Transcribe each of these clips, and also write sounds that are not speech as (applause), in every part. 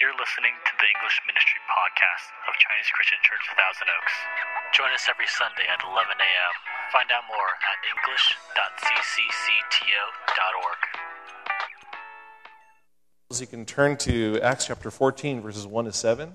You're listening to the English Ministry Podcast of Chinese Christian Church Thousand Oaks. Join us every Sunday at 11 a.m. Find out more at english.cccto.org. You can turn to Acts chapter 14, verses 1 to 7.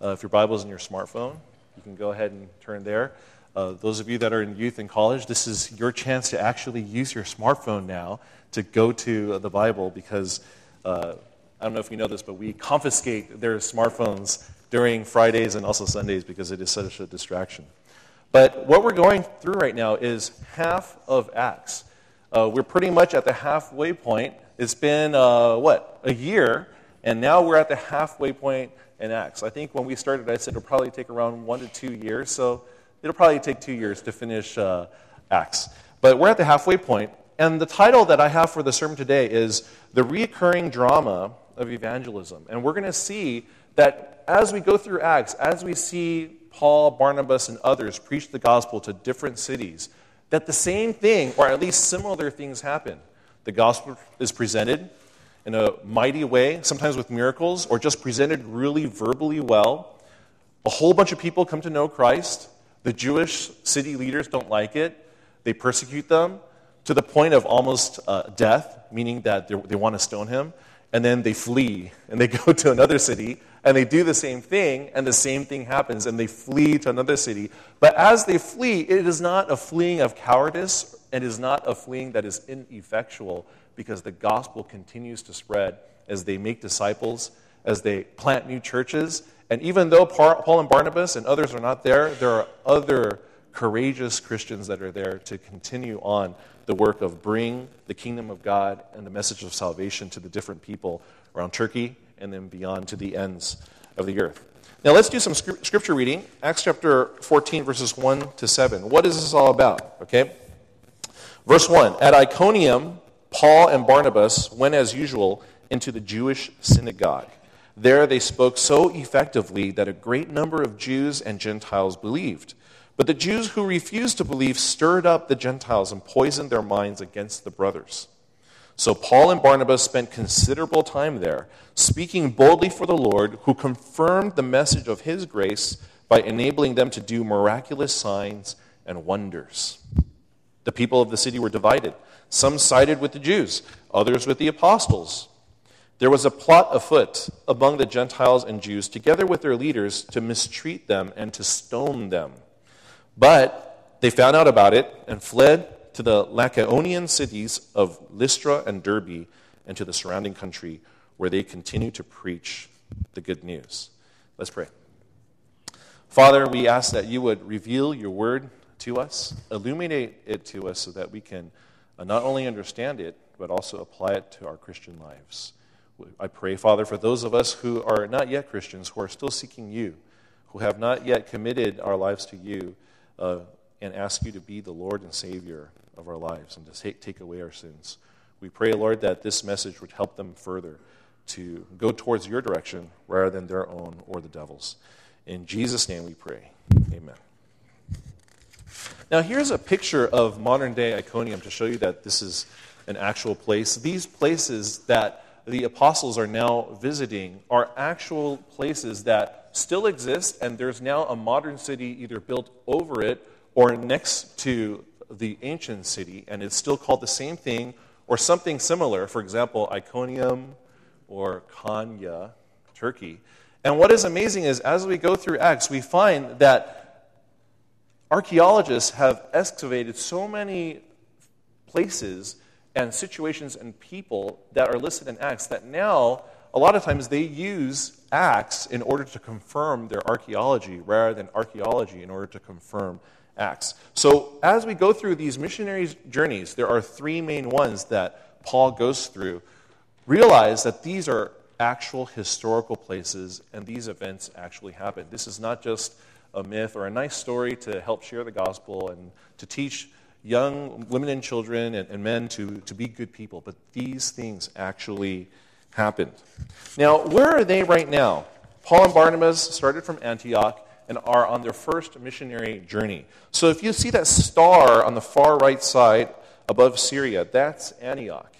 Uh, if your Bible is in your smartphone, you can go ahead and turn there. Uh, those of you that are in youth and college, this is your chance to actually use your smartphone now to go to the Bible because uh, I don't know if you know this, but we confiscate their smartphones during Fridays and also Sundays because it is such a distraction. But what we're going through right now is half of Acts. Uh, we're pretty much at the halfway point. It's been, uh, what, a year, and now we're at the halfway point in Acts. I think when we started, I said it'll probably take around one to two years, so it'll probably take two years to finish uh, Acts. But we're at the halfway point, and the title that I have for the sermon today is The Reoccurring Drama of evangelism. And we're going to see that as we go through Acts, as we see Paul, Barnabas, and others preach the gospel to different cities, that the same thing, or at least similar things, happen. The gospel is presented in a mighty way, sometimes with miracles, or just presented really verbally well. A whole bunch of people come to know Christ. The Jewish city leaders don't like it, they persecute them to the point of almost uh, death, meaning that they want to stone him and then they flee and they (laughs) go to another city and they do the same thing and the same thing happens and they flee to another city. But as they flee, it is not a fleeing of cowardice, it is not a fleeing that is ineffectual because the gospel continues to spread as they make disciples, as they plant new churches. And even though Paul and Barnabas and others are not there, there are other courageous Christians that are there to continue on the work of bring the kingdom of God and the message of salvation to the different people around Turkey and then beyond to the ends of the earth. Now let's do some scripture reading. Acts chapter 14, verses 1 to 7. What is this all about? Okay. Verse 1 At Iconium, Paul and Barnabas went as usual into the Jewish synagogue. There they spoke so effectively that a great number of Jews and Gentiles believed. But the Jews who refused to believe stirred up the Gentiles and poisoned their minds against the brothers. So Paul and Barnabas spent considerable time there, speaking boldly for the Lord, who confirmed the message of his grace by enabling them to do miraculous signs and wonders. The people of the city were divided. Some sided with the Jews, others with the apostles. There was a plot afoot among the Gentiles and Jews, together with their leaders, to mistreat them and to stone them. But they found out about it and fled to the Lycaonian cities of Lystra and Derbe and to the surrounding country where they continued to preach the good news. Let's pray. Father, we ask that you would reveal your word to us, illuminate it to us so that we can uh, not only understand it, but also apply it to our Christian lives. I pray, Father, for those of us who are not yet Christians, who are still seeking you, who have not yet committed our lives to you uh, and ask you to be the Lord and Savior of our lives and to take, take away our sins. We pray, Lord, that this message would help them further to go towards your direction rather than their own or the devil's. In Jesus' name we pray. Amen. Now, here's a picture of modern day Iconium to show you that this is an actual place. These places that the apostles are now visiting are actual places that still exists, and there's now a modern city either built over it or next to the ancient city, and it's still called the same thing or something similar. For example, Iconium or Konya, Turkey. And what is amazing is as we go through Acts, we find that archaeologists have excavated so many places and situations and people that are listed in Acts that now a lot of times they use Acts in order to confirm their archaeology rather than archaeology in order to confirm Acts. So as we go through these missionary journeys, there are three main ones that Paul goes through. Realize that these are actual historical places and these events actually happened. This is not just a myth or a nice story to help share the gospel and to teach young women and children and, and men to, to be good people, but these things actually happened. Now, where are they right now? Paul and Barnabas started from Antioch and are on their first missionary journey. So if you see that star on the far right side above Syria, that's Antioch.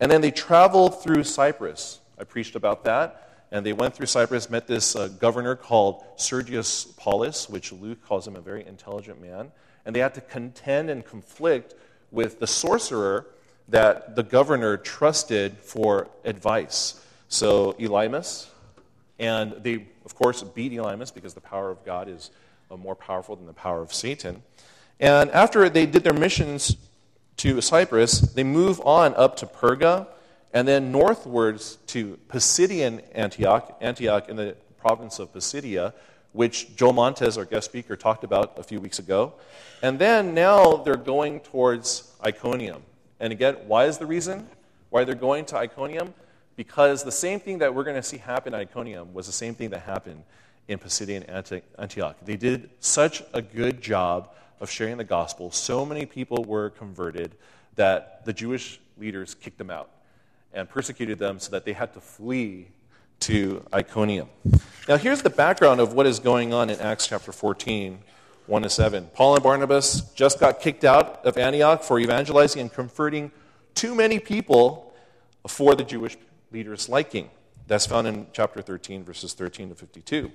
And then they traveled through Cyprus. I preached about that. and they went through Cyprus, met this uh, governor called Sergius Paulus, which Luke calls him a very intelligent man. And they had to contend and conflict with the sorcerer that the governor trusted for advice. So, Elymas, and they, of course, beat Elymas because the power of God is uh, more powerful than the power of Satan. And after they did their missions to Cyprus, they move on up to Perga and then northwards to Pisidian Antioch, Antioch in the province of Pisidia, which Joel Montes, our guest speaker, talked about a few weeks ago. And then now they're going towards Iconium. And again, why is the reason why they're going to Iconium? Because the same thing that we're going to see happen at Iconium was the same thing that happened in Pisidian Antioch. They did such a good job of sharing the gospel. So many people were converted that the Jewish leaders kicked them out and persecuted them so that they had to flee to Iconium. Now, here's the background of what is going on in Acts chapter 14, 1 to 7. Paul and Barnabas just got kicked out of Antioch for evangelizing and converting too many people for the Jewish leaders' liking. That's found in chapter 13, verses 13 to 52.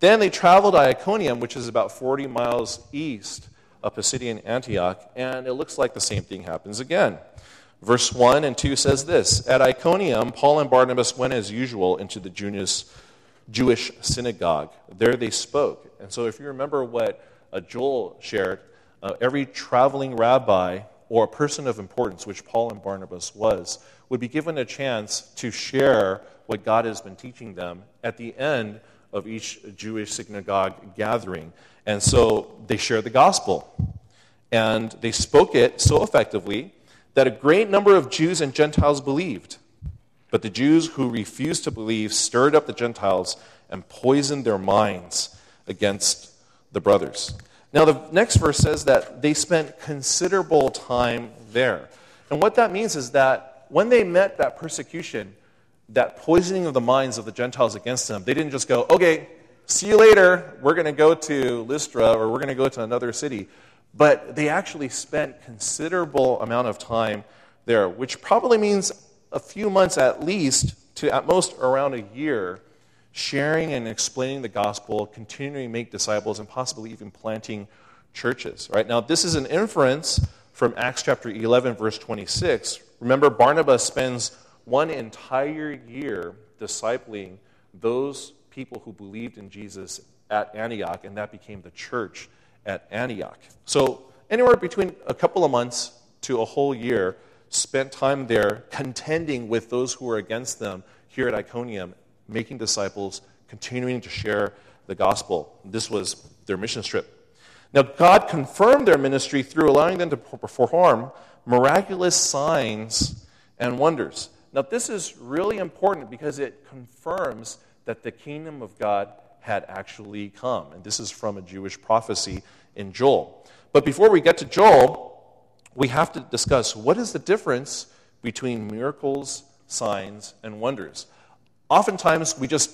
Then they traveled to Iconium, which is about 40 miles east of Pisidian Antioch, and it looks like the same thing happens again. Verse 1 and 2 says this At Iconium, Paul and Barnabas went as usual into the Jewish synagogue. There they spoke. And so, if you remember what Joel shared, uh, every traveling rabbi or a person of importance, which Paul and Barnabas was, would be given a chance to share what God has been teaching them at the end of each Jewish synagogue gathering. And so they shared the gospel. And they spoke it so effectively that a great number of Jews and Gentiles believed. But the Jews who refused to believe stirred up the Gentiles and poisoned their minds against the brothers. Now, the next verse says that they spent considerable time there. And what that means is that when they met that persecution, that poisoning of the minds of the Gentiles against them, they didn't just go, okay, see you later, we're going to go to Lystra or we're going to go to another city. But they actually spent considerable amount of time there, which probably means a few months at least to at most around a year sharing and explaining the gospel, continuing to make disciples, and possibly even planting churches. Right now, this is an inference from Acts chapter 11, verse 26. Remember, Barnabas spends one entire year discipling those people who believed in Jesus at Antioch, and that became the church at Antioch. So, anywhere between a couple of months to a whole year spent time there contending with those who were against them here at Iconium, making disciples, continuing to share the gospel. This was their mission trip. Now, God confirmed their ministry through allowing them to perform miraculous signs and wonders. Now, this is really important because it confirms that the kingdom of God had actually come. And this is from a Jewish prophecy in Joel. But before we get to Joel, we have to discuss what is the difference between miracles, signs, and wonders. Oftentimes, we just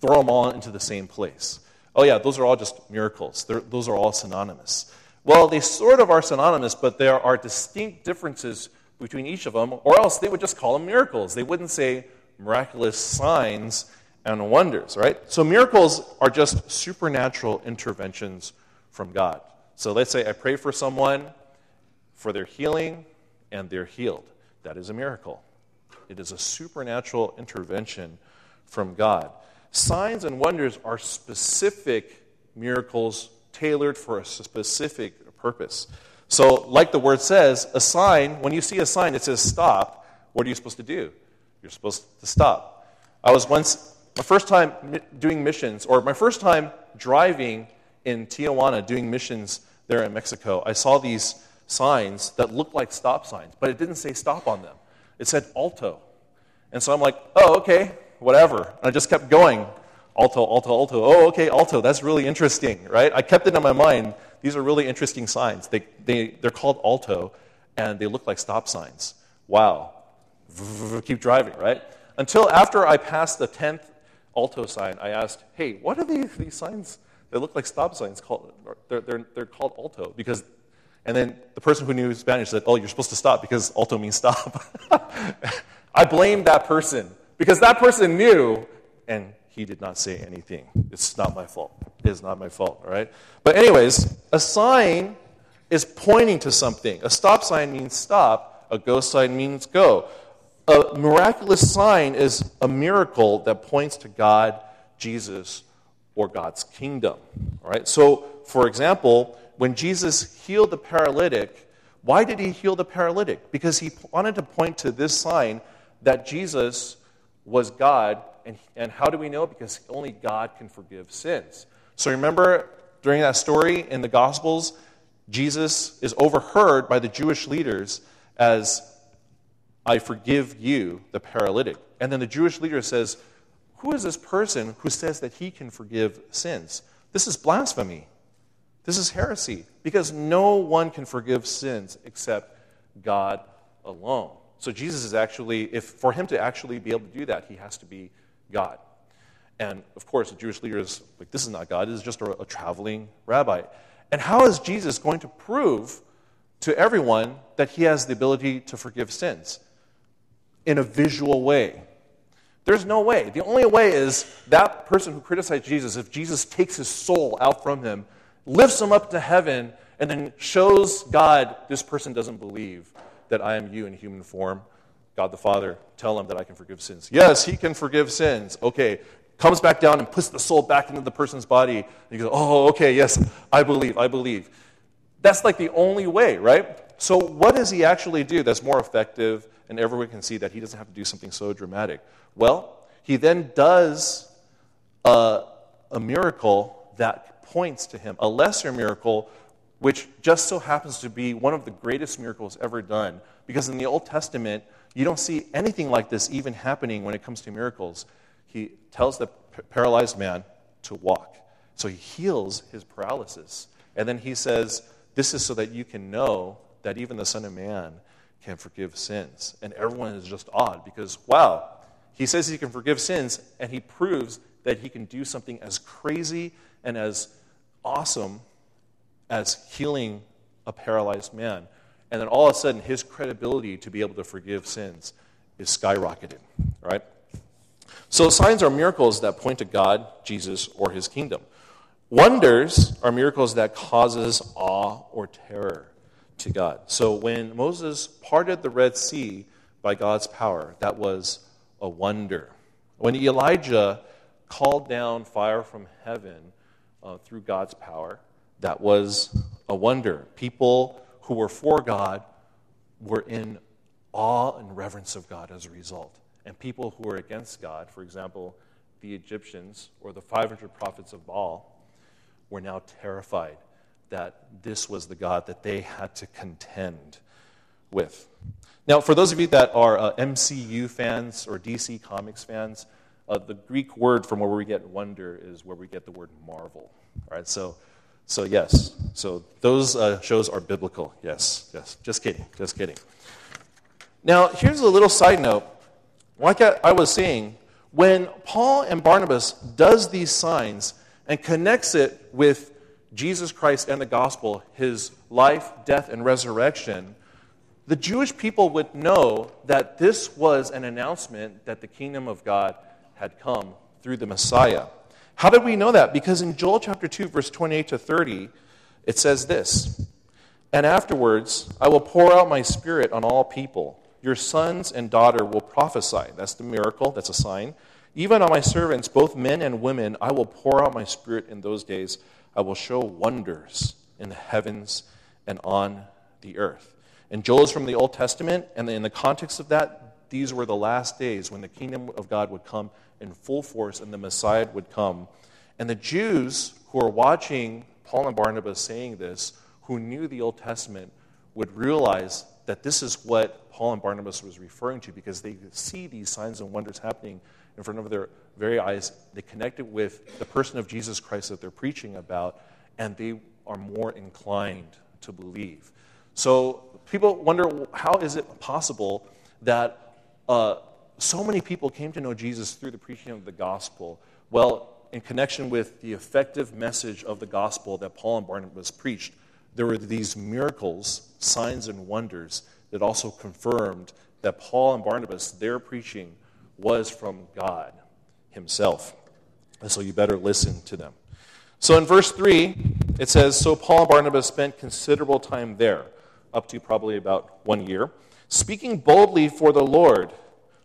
throw them all into the same place. Oh, yeah, those are all just miracles. They're, those are all synonymous. Well, they sort of are synonymous, but there are distinct differences between each of them, or else they would just call them miracles. They wouldn't say miraculous signs and wonders, right? So miracles are just supernatural interventions from God. So let's say I pray for someone for their healing and they're healed. That is a miracle. It is a supernatural intervention from God. Signs and wonders are specific miracles tailored for a specific purpose. So, like the word says, a sign, when you see a sign that says stop, what are you supposed to do? You're supposed to stop. I was once my first time doing missions, or my first time driving in Tijuana doing missions there in Mexico, I saw these signs that looked like stop signs, but it didn't say stop on them. It said alto. And so I'm like, oh, okay, whatever. And I just kept going. Alto, alto, alto. Oh, okay, alto. That's really interesting, right? I kept it in my mind. These are really interesting signs. They, they, they're called alto, and they look like stop signs. Wow. Keep driving, right? Until after I passed the 10th alto sign, I asked, hey, what are these, these signs? They look like stop signs. Called, they're, they're, they're called alto because, and then the person who knew Spanish said, oh, you're supposed to stop because alto means stop. (laughs) I blamed that person because that person knew and he did not say anything. It's not my fault. It's not my fault, all right? But, anyways, a sign is pointing to something. A stop sign means stop, a go sign means go. A miraculous sign is a miracle that points to God, Jesus, or God's kingdom. All right? So, for example, when Jesus healed the paralytic, why did he heal the paralytic? Because he wanted to point to this sign that Jesus was God. And, and how do we know? Because only God can forgive sins. So remember during that story in the Gospels, Jesus is overheard by the Jewish leaders as, I forgive you, the paralytic. And then the Jewish leader says, Who is this person who says that he can forgive sins? This is blasphemy. This is heresy because no one can forgive sins except God alone. So Jesus is actually, if for him to actually be able to do that, he has to be God. And of course, the Jewish leaders like, this is not God. This is just a, a traveling rabbi. And how is Jesus going to prove to everyone that he has the ability to forgive sins? In a visual way. There's no way. The only way is that person who criticized Jesus, if Jesus takes his soul out from him, lifts him up to heaven, and then shows God, this person doesn't believe that I am you in human form. God the Father, tell him that I can forgive sins. Yes, he can forgive sins. Okay, comes back down and puts the soul back into the person's body. And you go, oh, okay, yes, I believe, I believe. That's like the only way, right? So, what does he actually do that's more effective and everyone can see that he doesn't have to do something so dramatic? Well, he then does a, a miracle that points to him, a lesser miracle, which just so happens to be one of the greatest miracles ever done. Because in the Old Testament, you don't see anything like this even happening when it comes to miracles he tells the paralyzed man to walk. So he heals his paralysis. And then he says, This is so that you can know that even the Son of Man can forgive sins. And everyone is just awed because, wow, he says he can forgive sins, and he proves that he can do something as crazy and as awesome as healing a paralyzed man. And then all of a sudden, his credibility to be able to forgive sins is skyrocketed, right? So signs are miracles that point to God, Jesus, or his kingdom. Wonders are miracles that causes awe or terror to God. So when Moses parted the Red Sea by God's power, that was a wonder. When Elijah called down fire from heaven uh, through God's power, that was a wonder. People who were for God were in awe and reverence of God as a result. And people who were against God, for example, the Egyptians or the 500 prophets of Baal, were now terrified that this was the God that they had to contend with. Now, for those of you that are uh, MCU fans or DC Comics fans, uh, the Greek word from where we get wonder is where we get the word marvel. All right, so, so yes, so those uh, shows are biblical. Yes, yes. Just kidding, just kidding. Now, here's a little side note like I was saying, when Paul and Barnabas does these signs and connects it with Jesus Christ and the gospel, his life, death, and resurrection, the Jewish people would know that this was an announcement that the kingdom of God had come through the Messiah. How did we know that? Because in Joel chapter 2, verse 28 to 30, it says this And afterwards, I will pour out my spirit on all people. Your sons and daughter will prophesy. That's the miracle, that's a sign. Even on my servants, both men and women, I will pour out my spirit in those days. I will show wonders in the heavens and on the earth. And Joel is from the Old Testament, and in the context of that, these were the last days when the kingdom of God would come in full force and the Messiah would come. And the Jews who are watching Paul and Barnabas saying this, who knew the Old Testament, would realize that this is what Paul and Barnabas was referring to because they see these signs and wonders happening in front of their very eyes. They connect it with the person of Jesus Christ that they're preaching about, and they are more inclined to believe. So people wonder how is it possible that uh, so many people came to know Jesus through the preaching of the gospel? Well, in connection with the effective message of the gospel that Paul and Barnabas preached, there were these miracles, signs, and wonders that also confirmed that Paul and Barnabas, their preaching was from God. himself. And so you better listen to them. So in verse 3, it says So Paul and Barnabas spent considerable time there, up to probably about one year, speaking boldly for the Lord,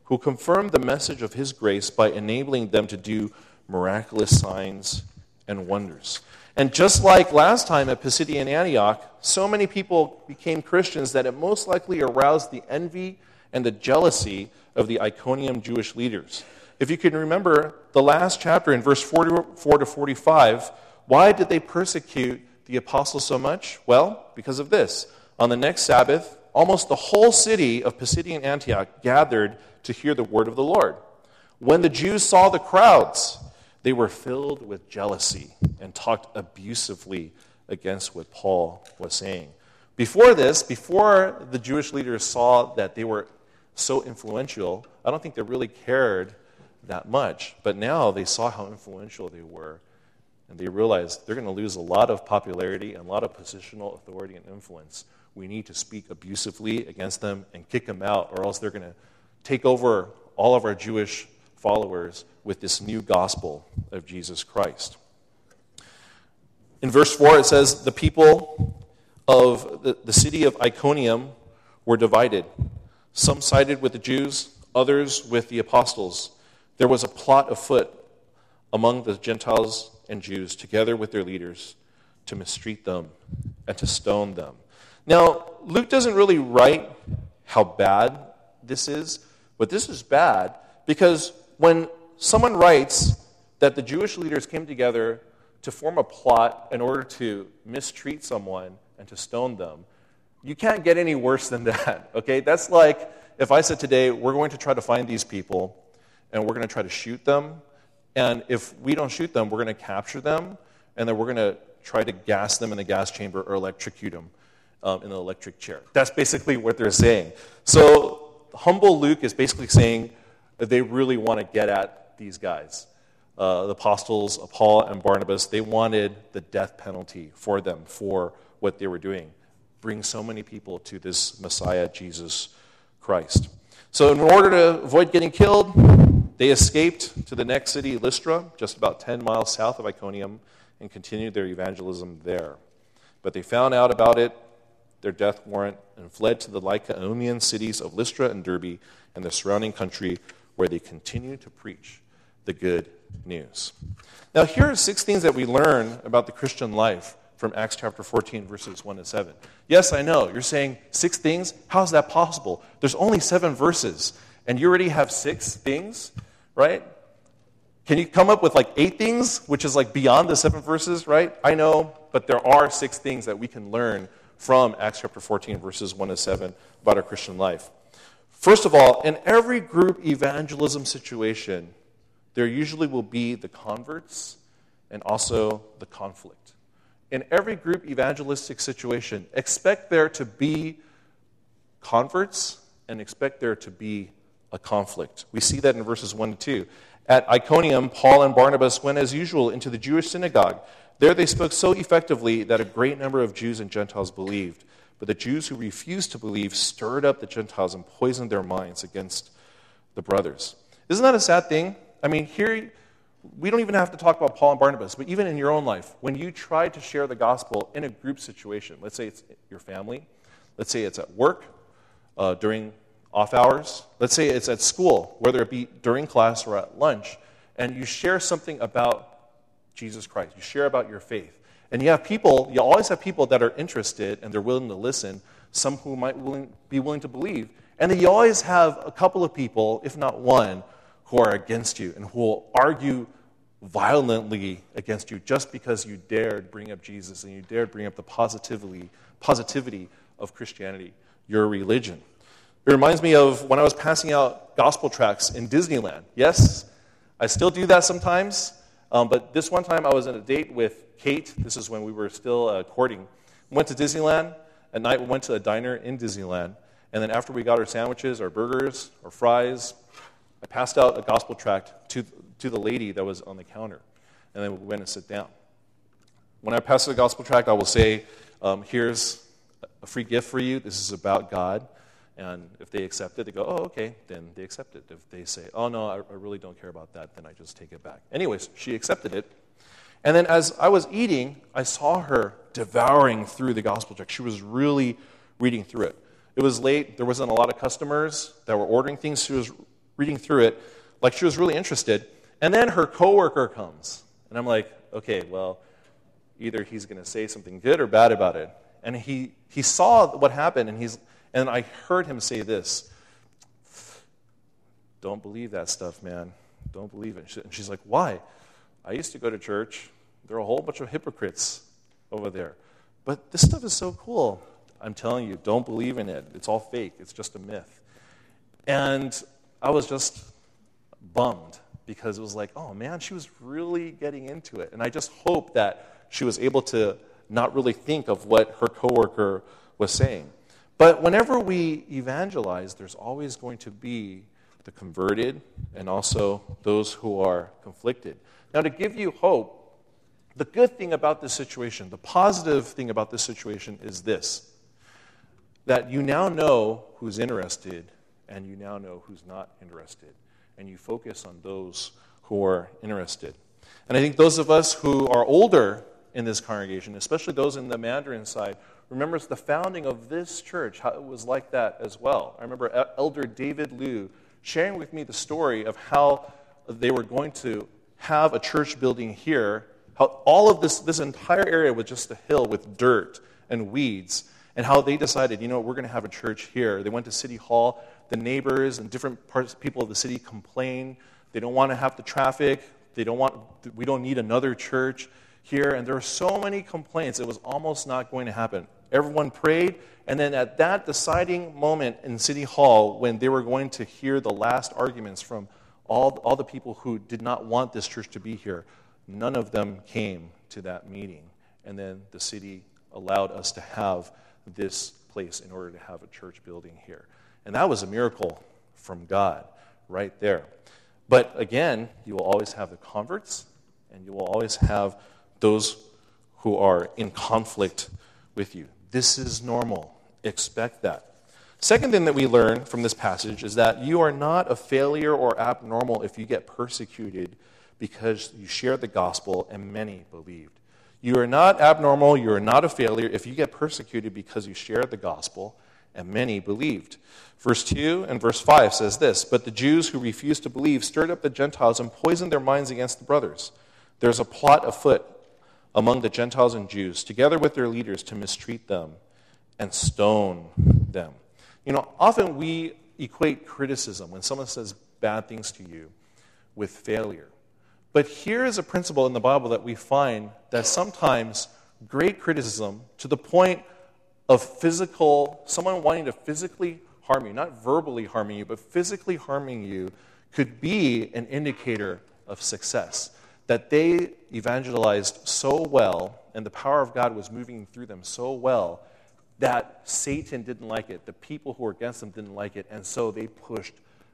who confirmed the message of his grace by enabling them to do miraculous signs and wonders. And just like last time at Pisidian Antioch, so many people became Christians that it most likely aroused the envy and the jealousy of the Iconium Jewish leaders. If you can remember the last chapter in verse 44 to 45, why did they persecute the apostles so much? Well, because of this. On the next Sabbath, almost the whole city of Pisidian Antioch gathered to hear the word of the Lord. When the Jews saw the crowds, they were filled with jealousy and talked abusively against what Paul was saying. Before this, before the Jewish leaders saw that they were so influential, I don't think they really cared that much. But now they saw how influential they were, and they realized they're going to lose a lot of popularity and a lot of positional authority and influence. We need to speak abusively against them and kick them out, or else they're going to take over all of our Jewish followers with this new gospel of Jesus Christ. In verse 4, it says, The people of the, the city of Iconium were divided. Some sided with the Jews, others with the apostles. There was a plot afoot among the Gentiles and Jews, together with their leaders, to mistreat them and to stone them. Now, Luke doesn't really write how bad this is, but this is bad because when someone writes that the Jewish leaders came together to form a plot in order to mistreat someone and to stone them, you can't get any worse than that, (laughs) okay? That's like if I said today, we're going to try to find these people and we're going to try to shoot them. And if we don't shoot them, we're going to capture them and then we're going to try to gas them in the gas chamber or electrocute them um, in an electric chair. That's basically what they're saying. So, humble Luke is basically saying, they really want to get at these guys. Uh, the apostles, Paul and Barnabas, they wanted the death penalty for them for what they were doing. Bring so many people to this Messiah, Jesus Christ. So, in order to avoid getting killed, they escaped to the next city, Lystra, just about 10 miles south of Iconium, and continued their evangelism there. But they found out about it, their death warrant, and fled to the Lycaonian cities of Lystra and Derbe and the surrounding country, where they continued to preach the good news. Now, here are six things that we learn about the Christian life from Acts chapter 14, verses 1 to 7. Yes, I know. You're saying six things? How is that possible? There's only seven verses, and you already have six things, right? Can you come up with like eight things, which is like beyond the seven verses, right? I know, but there are six things that we can learn from Acts chapter 14, verses 1 to 7 about our Christian life. First of all, in every group evangelism situation, there usually will be the converts and also the conflict. In every group evangelistic situation, expect there to be converts and expect there to be a conflict. We see that in verses 1 to 2. At Iconium, Paul and Barnabas went as usual into the Jewish synagogue. There they spoke so effectively that a great number of Jews and Gentiles believed. But the Jews who refused to believe stirred up the Gentiles and poisoned their minds against the brothers. Isn't that a sad thing? I mean, here, we don't even have to talk about Paul and Barnabas, but even in your own life, when you try to share the gospel in a group situation, let's say it's your family, let's say it's at work, uh, during off hours, let's say it's at school, whether it be during class or at lunch, and you share something about Jesus Christ, you share about your faith. And you have people, you always have people that are interested and they're willing to listen, some who might willing, be willing to believe. And then you always have a couple of people, if not one, who are against you and who will argue violently against you just because you dared bring up Jesus and you dared bring up the positivity, positivity of Christianity, your religion. It reminds me of when I was passing out gospel tracts in Disneyland. Yes, I still do that sometimes, um, but this one time I was on a date with Kate, this is when we were still uh, courting, went to Disneyland. At night, we went to a diner in Disneyland. And then after we got our sandwiches, our burgers, our fries, I passed out a gospel tract to, to the lady that was on the counter. And then we went and sit down. When I pass the gospel tract, I will say, um, here's a free gift for you. This is about God. And if they accept it, they go, oh, okay, then they accept it. If they say, oh, no, I, I really don't care about that, then I just take it back. Anyways, she accepted it. And then as I was eating, I saw her devouring through the gospel text. She was really reading through it. It was late. There wasn't a lot of customers that were ordering things. She was reading through it like she was really interested. And then her coworker comes. And I'm like, okay, well, either he's going to say something good or bad about it. And he, he saw what happened, and, he's, and I heard him say this Don't believe that stuff, man. Don't believe it. And she's like, Why? I used to go to church. There are a whole bunch of hypocrites over there. But this stuff is so cool. I'm telling you, don't believe in it. It's all fake, it's just a myth. And I was just bummed because it was like, oh man, she was really getting into it. And I just hope that she was able to not really think of what her coworker was saying. But whenever we evangelize, there's always going to be the converted and also those who are conflicted. Now, to give you hope, the good thing about this situation, the positive thing about this situation is this that you now know who's interested and you now know who's not interested. And you focus on those who are interested. And I think those of us who are older in this congregation, especially those in the Mandarin side, remembers the founding of this church, how it was like that as well. I remember Elder David Liu sharing with me the story of how they were going to have a church building here, how all of this, this entire area was just a hill with dirt and weeds, and how they decided, you know, we're going to have a church here. They went to City Hall. The neighbors and different parts, people of the city complain. They don't want to have the traffic. They don't want, we don't need another church here, and there were so many complaints, it was almost not going to happen. Everyone prayed, and then at that deciding moment in City Hall, when they were going to hear the last arguments from all, all the people who did not want this church to be here, none of them came to that meeting. And then the city allowed us to have this place in order to have a church building here. And that was a miracle from God right there. But again, you will always have the converts, and you will always have those who are in conflict with you. This is normal. Expect that. Second thing that we learn from this passage is that you are not a failure or abnormal if you get persecuted because you share the gospel and many believed. You are not abnormal, you are not a failure if you get persecuted because you share the gospel and many believed. Verse 2 and verse 5 says this But the Jews who refused to believe stirred up the Gentiles and poisoned their minds against the brothers. There's a plot afoot among the Gentiles and Jews, together with their leaders, to mistreat them and stone them. You know, often we equate criticism when someone says bad things to you with failure. But here is a principle in the Bible that we find that sometimes great criticism, to the point of physical, someone wanting to physically harm you, not verbally harming you, but physically harming you, could be an indicator of success that they evangelized so well and the power of God was moving through them so well that Satan didn't like it. The people who were against them didn't like it, and so they pushed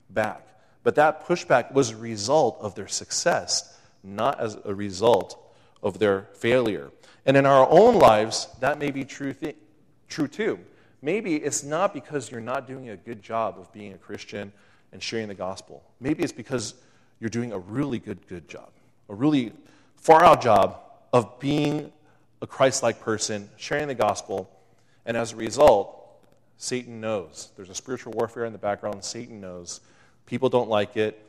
back. But that pushback was a result of their success, not as a result of their failure. And in our own lives, that may be true, th- true too. Maybe it's not because you're not doing a good job of being a Christian and sharing the gospel. Maybe it's because you're doing a really good, good job a really far out job of being a Christ like person, sharing the gospel, and as a result, Satan knows. There's a spiritual warfare in the background. Satan knows. People don't like it.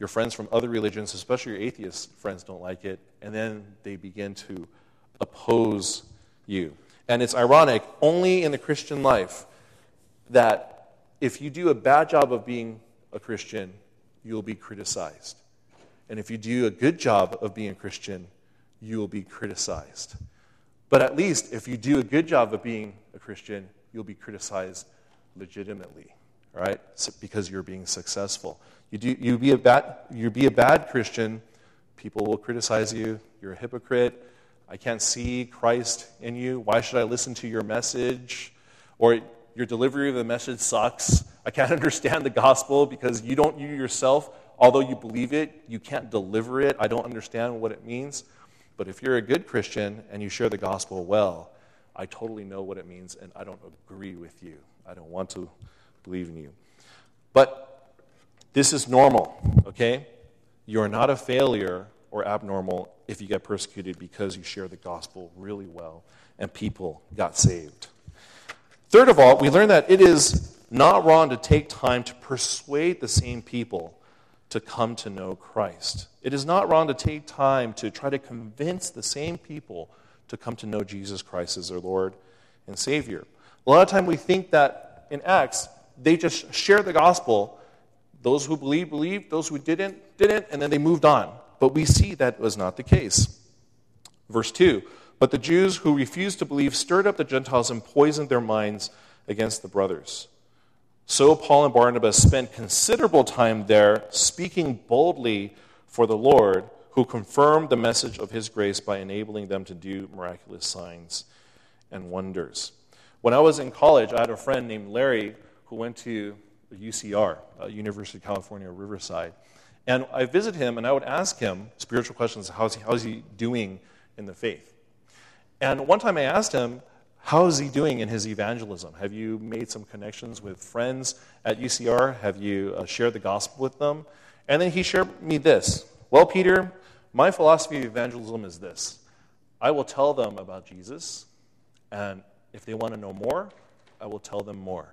Your friends from other religions, especially your atheist friends, don't like it. And then they begin to oppose you. And it's ironic, only in the Christian life, that if you do a bad job of being a Christian, you'll be criticized. And if you do a good job of being a Christian, you will be criticized. But at least if you do a good job of being a Christian, you'll be criticized legitimately, right? Because you're being successful. You, do, you, be a bad, you be a bad Christian, people will criticize you. You're a hypocrite. I can't see Christ in you. Why should I listen to your message? Or your delivery of the message sucks. I can't (laughs) understand the gospel because you don't, you yourself, although you believe it, you can't deliver it. I don't understand what it means. But if you're a good Christian and you share the gospel well, I totally know what it means and I don't agree with you. I don't want to believe in you. But this is normal, okay? You're not a failure or abnormal if you get persecuted because you share the gospel really well and people got saved. Third of all, we learn that it is not wrong to take time to persuade the same people to come to know Christ. It is not wrong to take time to try to convince the same people to come to know Jesus Christ as their Lord and Savior. A lot of time we think that in Acts, they just shared the gospel. Those who believed, believed. Those who didn't, didn't. And then they moved on. But we see that was not the case. Verse 2 But the Jews who refused to believe stirred up the Gentiles and poisoned their minds against the brothers. So Paul and Barnabas spent considerable time there speaking boldly for the Lord, who confirmed the message of his grace by enabling them to do miraculous signs and wonders. When I was in college, I had a friend named Larry who went to UCR, uh, University of California, Riverside. And I visit him and I would ask him spiritual questions how's he, how's he doing in the faith? And one time I asked him, how is he doing in his evangelism? Have you made some connections with friends at UCR? Have you uh, shared the gospel with them? And then he shared me this Well, Peter, my philosophy of evangelism is this I will tell them about Jesus, and if they want to know more, I will tell them more.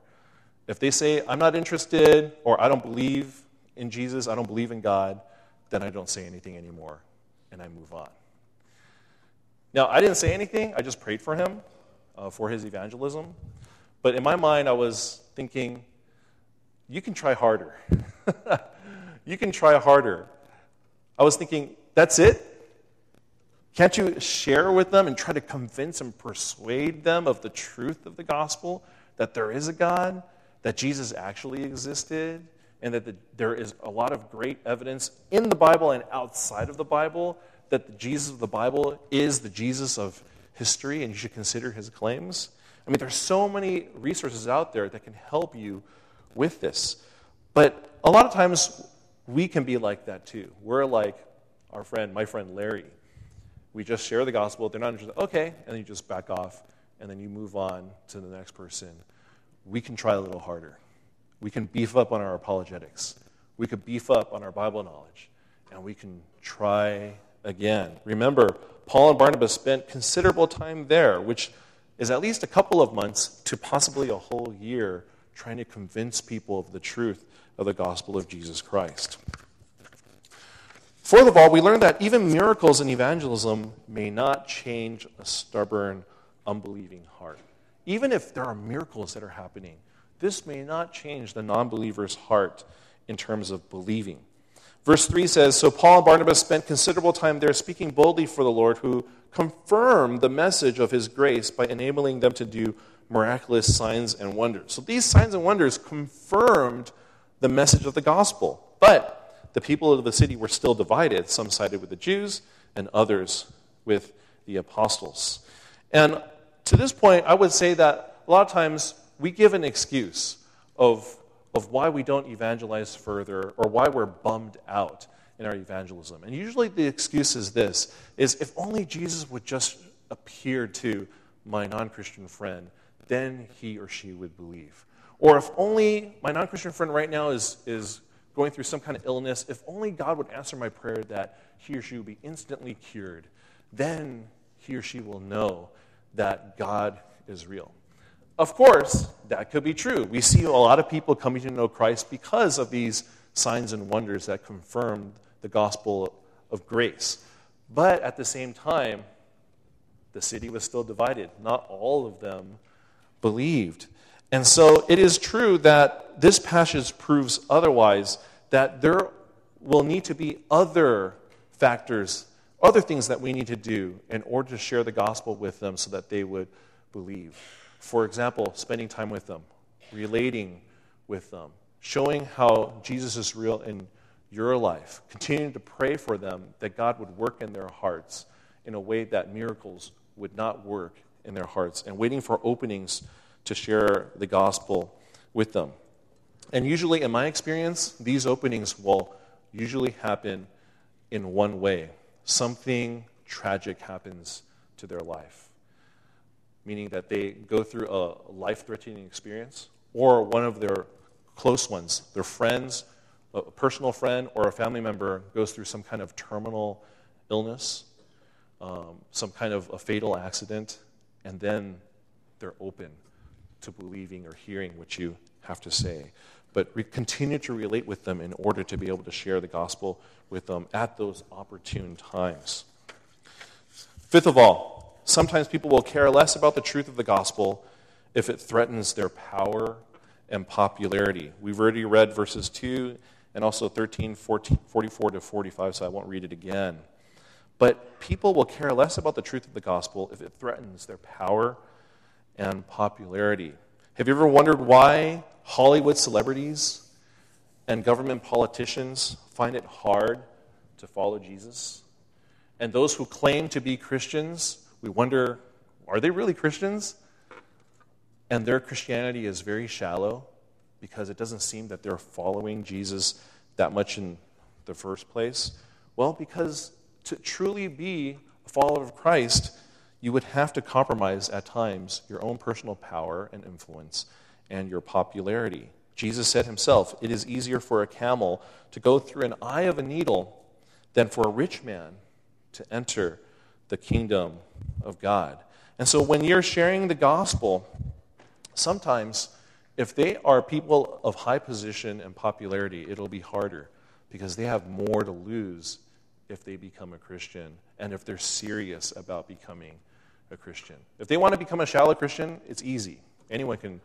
If they say, I'm not interested, or I don't believe in Jesus, I don't believe in God, then I don't say anything anymore, and I move on. Now, I didn't say anything, I just prayed for him uh, for his evangelism. But in my mind, I was thinking, you can try harder. (laughs) you can try harder. I was thinking, that's it? Can't you share with them and try to convince and persuade them of the truth of the gospel? That there is a God, that Jesus actually existed, and that the, there is a lot of great evidence in the Bible and outside of the Bible that the Jesus of the Bible is the Jesus of history and you should consider his claims. I mean, there's so many resources out there that can help you with this. But a lot of times we can be like that too. We're like our friend, my friend Larry. We just share the gospel. They're not interested. Okay. And then you just back off and then you move on to the next person. We can try a little harder. We can beef up on our apologetics. We could beef up on our Bible knowledge. And we can try again. Remember, Paul and Barnabas spent considerable time there, which is at least a couple of months to possibly a whole year trying to convince people of the truth of the gospel of Jesus Christ. Fourth of all, we learn that even miracles in evangelism may not change a stubborn, unbelieving heart. Even if there are miracles that are happening, this may not change the non believer's heart in terms of believing. Verse 3 says So Paul and Barnabas spent considerable time there speaking boldly for the Lord, who confirmed the message of his grace by enabling them to do miraculous signs and wonders. So these signs and wonders confirmed the message of the gospel. But the people of the city were still divided. Some sided with the Jews, and others with the apostles. And to this point, I would say that a lot of times we give an excuse of of why we don't evangelize further or why we're bummed out in our evangelism. And usually the excuse is this is if only Jesus would just appear to my non-Christian friend, then he or she would believe. Or if only my non-Christian friend right now is, is going through some kind of illness, if only God would answer my prayer that he or she will be instantly cured, then he or she will know that God is real. Of course, that could be true. We see a lot of people coming to know Christ because of these signs and wonders that confirm the gospel of grace. But at the same time, the city was still divided. Not all of them believed. And so it is true that this passage proves otherwise, that there will need to be other factors, other things that we need to do in order to share the gospel with them so that they would believe. For example, spending time with them, relating with them, showing how Jesus is real in your life, continuing to pray for them that God would work in their hearts in a way that miracles would not work in their hearts, and waiting for openings to share the gospel with them. And usually, in my experience, these openings will usually happen in one way something tragic happens to their life meaning that they go through a life threatening experience, or one of their close ones, their friends, a personal friend or a family member goes through some kind of terminal illness, um, some kind of a fatal accident, and then they're open to believing or hearing what you have to say. But we continue to relate with them in order to be able to share the gospel with them at those opportune times. Fifth of all, sometimes people will care less about the truth of the gospel if it threatens their power and popularity. We've already read verses 2 and also 13, 14, 44 to 45, so I won't read it again. But people will care less about the truth of the gospel if it threatens their power and popularity. Have you ever wondered why Hollywood celebrities and government politicians find it hard to follow Jesus? And those who claim to be Christians, we wonder are they really Christians? And their Christianity is very shallow because it doesn't seem that they're following Jesus that much in the first place. Well, because to truly be a follower of Christ, you would have to compromise at times your own personal power and influence and your popularity. Jesus said himself, It is easier for a camel to go through an eye of a needle than for a rich man to enter the kingdom of God. And so when you're sharing the gospel, sometimes if they are people of high position and popularity, it'll be harder because they have more to lose if they become a Christian and if they're serious about becoming a Christian. If they want to become a shallow Christian, it's easy. Anyone can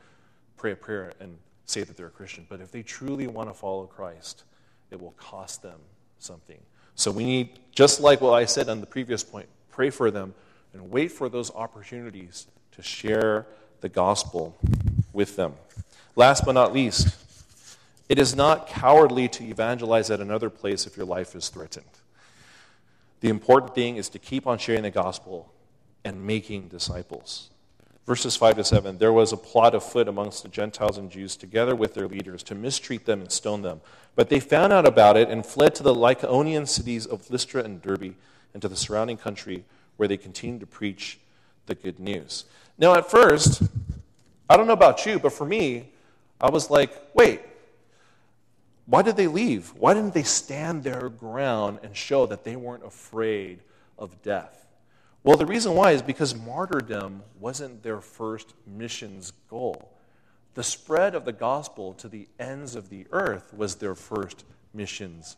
pray a prayer and say that they're a Christian. But if they truly want to follow Christ, it will cost them something. So we need, just like what I said on the previous point, pray for them and wait for those opportunities to share the gospel with them. Last but not least, it is not cowardly to evangelize at another place if your life is threatened. The important thing is to keep on sharing the gospel and making disciples. Verses 5 to 7 There was a plot afoot amongst the Gentiles and Jews, together with their leaders, to mistreat them and stone them. But they found out about it and fled to the Lycaonian cities of Lystra and Derbe and to the surrounding country, where they continued to preach the good news. Now, at first, I don't know about you, but for me, I was like, wait, why did they leave? Why didn't they stand their ground and show that they weren't afraid of death? Well, the reason why is because martyrdom wasn't their first mission's goal. The spread of the gospel to the ends of the earth was their first mission's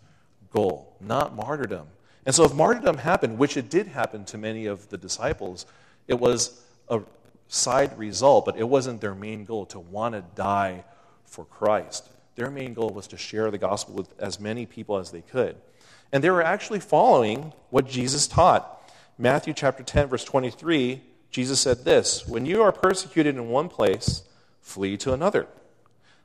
goal, not martyrdom. And so, if martyrdom happened, which it did happen to many of the disciples, it was a side result, but it wasn't their main goal to want to die for Christ. Their main goal was to share the gospel with as many people as they could. And they were actually following what Jesus taught. Matthew chapter 10, verse 23, Jesus said this When you are persecuted in one place, flee to another.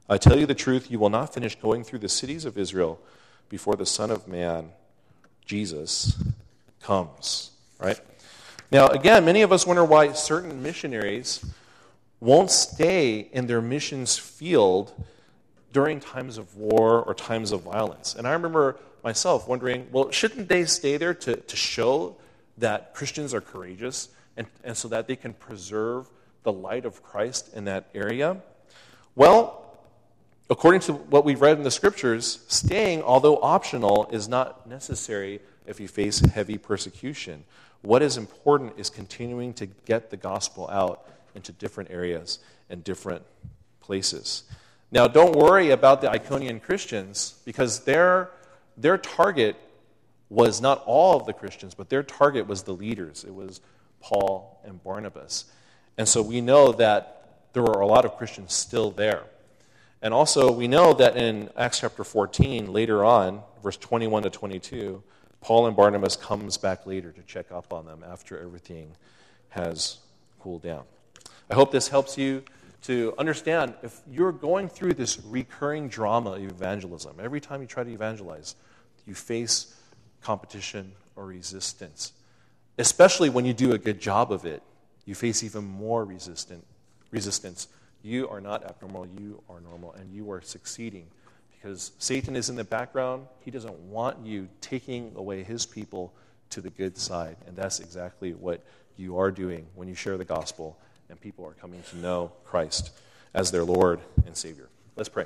I tell you the truth, you will not finish going through the cities of Israel before the Son of Man, Jesus, comes. Right? Now, again, many of us wonder why certain missionaries won't stay in their missions field during times of war or times of violence. And I remember myself wondering, well, shouldn't they stay there to, to show that Christians are courageous and, and so that they can preserve the light of Christ in that area? Well, according to what we've read in the scriptures, staying, although optional, is not necessary if you face heavy persecution. What is important is continuing to get the gospel out into different areas and different places. Now, don't worry about the Iconian Christians because their, their target was not all of the Christians, but their target was the leaders. It was Paul and Barnabas. And so we know that there were a lot of Christians still there. And also, we know that in Acts chapter 14, later on, verse 21 to 22, Paul and Barnabas comes back later to check up on them after everything has cooled down. I hope this helps you to understand if you're going through this recurring drama of evangelism, every time you try to evangelize, you face competition or resistance. Especially when you do a good job of it, you face even more resistant, resistance. You are not abnormal, you are normal, and you are succeeding because Satan is in the background. He doesn't want you taking away his people to the good side. And that's exactly what you are doing when you share the gospel and people are coming to know Christ as their Lord and Savior. Let's pray.